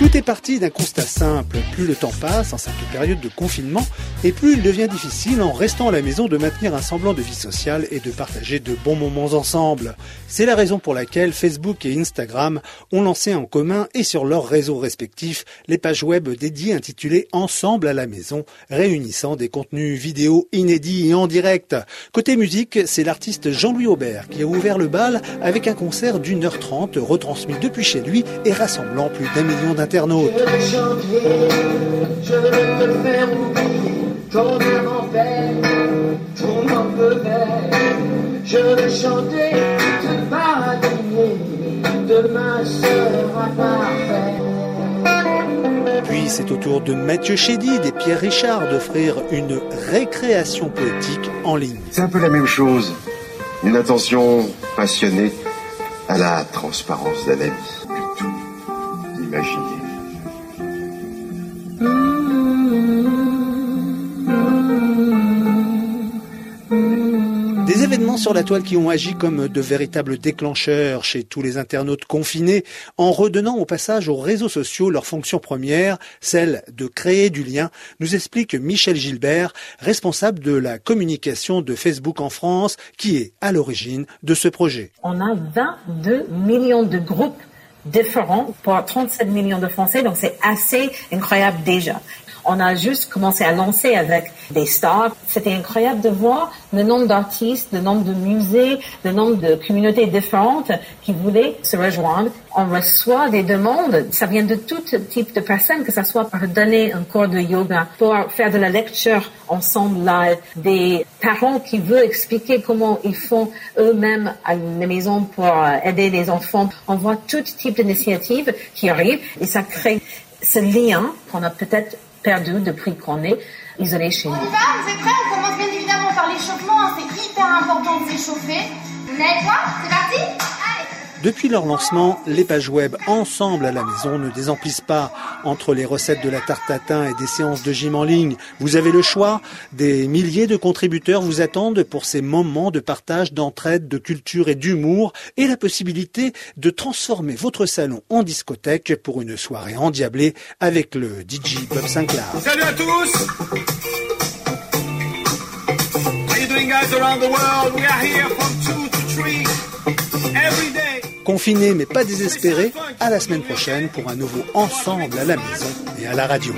Tout est parti d'un constat simple. Plus le temps passe en cette période de confinement, et plus il devient difficile en restant à la maison de maintenir un semblant de vie sociale et de partager de bons moments ensemble. C'est la raison pour laquelle Facebook et Instagram ont lancé en commun et sur leurs réseaux respectifs les pages web dédiées intitulées Ensemble à la maison, réunissant des contenus vidéo inédits et en direct. Côté musique, c'est l'artiste Jean-Louis Aubert qui a ouvert le bal avec un concert d'une heure trente retransmis depuis chez lui et rassemblant plus d'un million d'internautes internautes. Je vais chanter demain sera parfait. Puis c'est au tour de Mathieu Chédid et Pierre Richard d'offrir une récréation poétique en ligne. C'est un peu la même chose. Une attention passionnée à la transparence d'un ami. Tout imaginer. Des événements sur la toile qui ont agi comme de véritables déclencheurs chez tous les internautes confinés, en redonnant au passage aux réseaux sociaux leur fonction première, celle de créer du lien, nous explique Michel Gilbert, responsable de la communication de Facebook en France, qui est à l'origine de ce projet. On a 22 millions de groupes différents pour 37 millions de Français, donc c'est assez incroyable déjà. On a juste commencé à lancer avec des stars. C'était incroyable de voir le nombre d'artistes, le nombre de musées, le nombre de communautés différentes qui voulaient se rejoindre. On reçoit des demandes. Ça vient de tout type de personnes, que ce soit pour donner un cours de yoga, pour faire de la lecture ensemble live, des parents qui veulent expliquer comment ils font eux-mêmes à la maison pour euh, aider les enfants. On voit tout type d'initiatives qui arrivent et ça crée ce lien qu'on a peut-être perdu depuis qu'on est isolé chez nous. On y va Vous êtes prêts On commence bien évidemment par l'échauffement. Hein. C'est hyper important de s'échauffer. Vous n'êtes pas C'est parti depuis leur lancement, les pages web ensemble à la maison ne désemplissent pas. Entre les recettes de la tarte tatin et des séances de gym en ligne, vous avez le choix. Des milliers de contributeurs vous attendent pour ces moments de partage, d'entraide, de culture et d'humour et la possibilité de transformer votre salon en discothèque pour une soirée endiablée avec le DJ Bob Sinclair. Salut à tous day. Confiné mais pas désespéré, à la semaine prochaine pour un nouveau Ensemble à la maison et à la radio.